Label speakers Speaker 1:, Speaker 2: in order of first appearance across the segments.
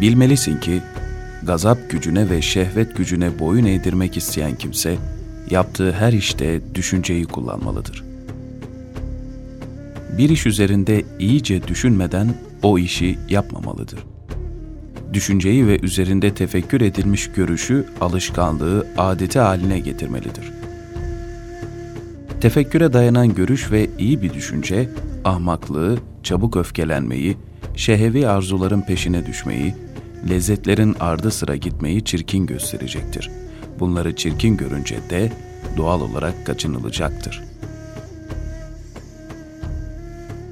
Speaker 1: Bilmelisin ki gazap gücüne ve şehvet gücüne boyun eğdirmek isteyen kimse yaptığı her işte düşünceyi kullanmalıdır. Bir iş üzerinde iyice düşünmeden o işi yapmamalıdır. Düşünceyi ve üzerinde tefekkür edilmiş görüşü alışkanlığı, adeti haline getirmelidir. Tefekküre dayanan görüş ve iyi bir düşünce, ahmaklığı, çabuk öfkelenmeyi, şehevi arzuların peşine düşmeyi, lezzetlerin ardı sıra gitmeyi çirkin gösterecektir. Bunları çirkin görünce de doğal olarak kaçınılacaktır.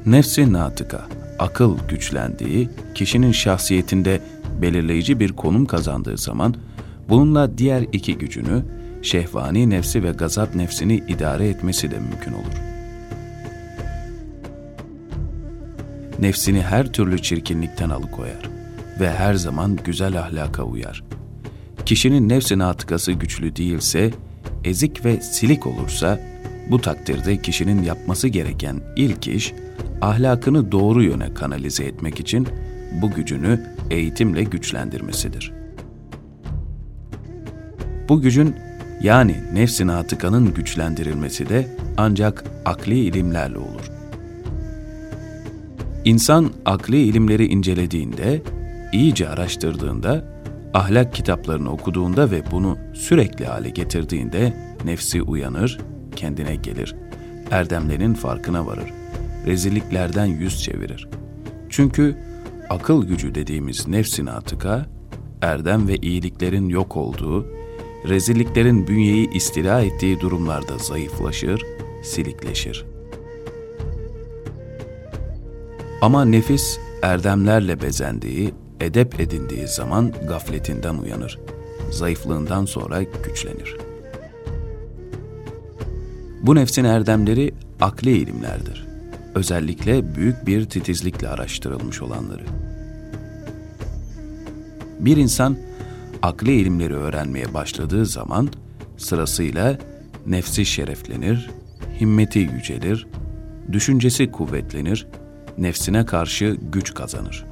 Speaker 1: Nefsi natıka, akıl güçlendiği, kişinin şahsiyetinde belirleyici bir konum kazandığı zaman, bununla diğer iki gücünü, şehvani nefsi ve gazap nefsini idare etmesi de mümkün olur. Nefsini her türlü çirkinlikten alıkoyar ve her zaman güzel ahlaka uyar. Kişinin nefsin atıkası güçlü değilse, ezik ve silik olursa, bu takdirde kişinin yapması gereken ilk iş, ahlakını doğru yöne kanalize etmek için bu gücünü eğitimle güçlendirmesidir. Bu gücün yani nefsin atıkanın güçlendirilmesi de ancak akli ilimlerle olur. İnsan akli ilimleri incelediğinde, iyice araştırdığında, ahlak kitaplarını okuduğunda ve bunu sürekli hale getirdiğinde nefsi uyanır, kendine gelir, erdemlerin farkına varır, rezilliklerden yüz çevirir. Çünkü akıl gücü dediğimiz nefsin atıka, erdem ve iyiliklerin yok olduğu, rezilliklerin bünyeyi istila ettiği durumlarda zayıflaşır, silikleşir. Ama nefis erdemlerle bezendiği, edep edindiği zaman gafletinden uyanır. Zayıflığından sonra güçlenir. Bu nefsin erdemleri akli ilimlerdir. Özellikle büyük bir titizlikle araştırılmış olanları. Bir insan akli ilimleri öğrenmeye başladığı zaman sırasıyla nefsi şereflenir, himmeti yücelir, düşüncesi kuvvetlenir, nefsine karşı güç kazanır.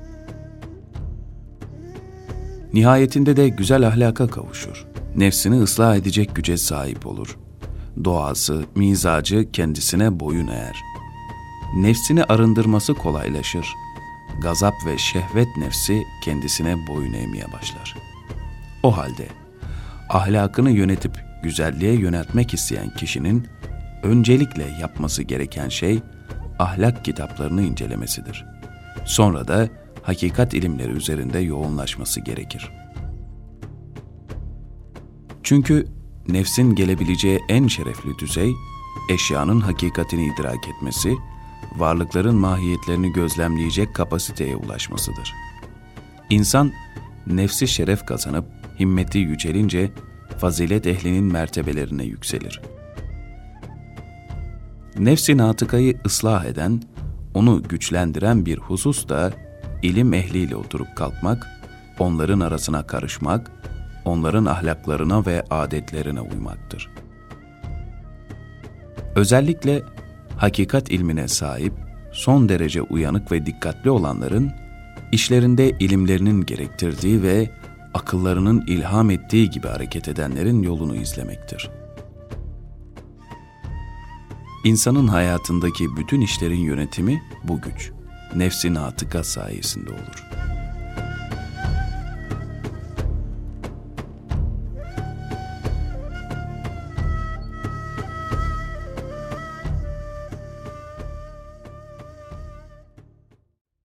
Speaker 1: Nihayetinde de güzel ahlaka kavuşur. Nefsini ıslah edecek güce sahip olur. Doğası, mizacı kendisine boyun eğer. Nefsini arındırması kolaylaşır. Gazap ve şehvet nefsi kendisine boyun eğmeye başlar.'' O halde ahlakını yönetip güzelliğe yöneltmek isteyen kişinin öncelikle yapması gereken şey ahlak kitaplarını incelemesidir. Sonra da hakikat ilimleri üzerinde yoğunlaşması gerekir. Çünkü nefsin gelebileceği en şerefli düzey, eşyanın hakikatini idrak etmesi, varlıkların mahiyetlerini gözlemleyecek kapasiteye ulaşmasıdır. İnsan, nefsi şeref kazanıp himmeti yücelince fazilet ehlinin mertebelerine yükselir. Nefsi natıkayı ıslah eden, onu güçlendiren bir husus da ilim ehliyle oturup kalkmak, onların arasına karışmak, onların ahlaklarına ve adetlerine uymaktır. Özellikle hakikat ilmine sahip, son derece uyanık ve dikkatli olanların, işlerinde ilimlerinin gerektirdiği ve akıllarının ilham ettiği gibi hareket edenlerin yolunu izlemektir. İnsanın hayatındaki bütün işlerin yönetimi bu güç, nefsin atıka sayesinde olur.''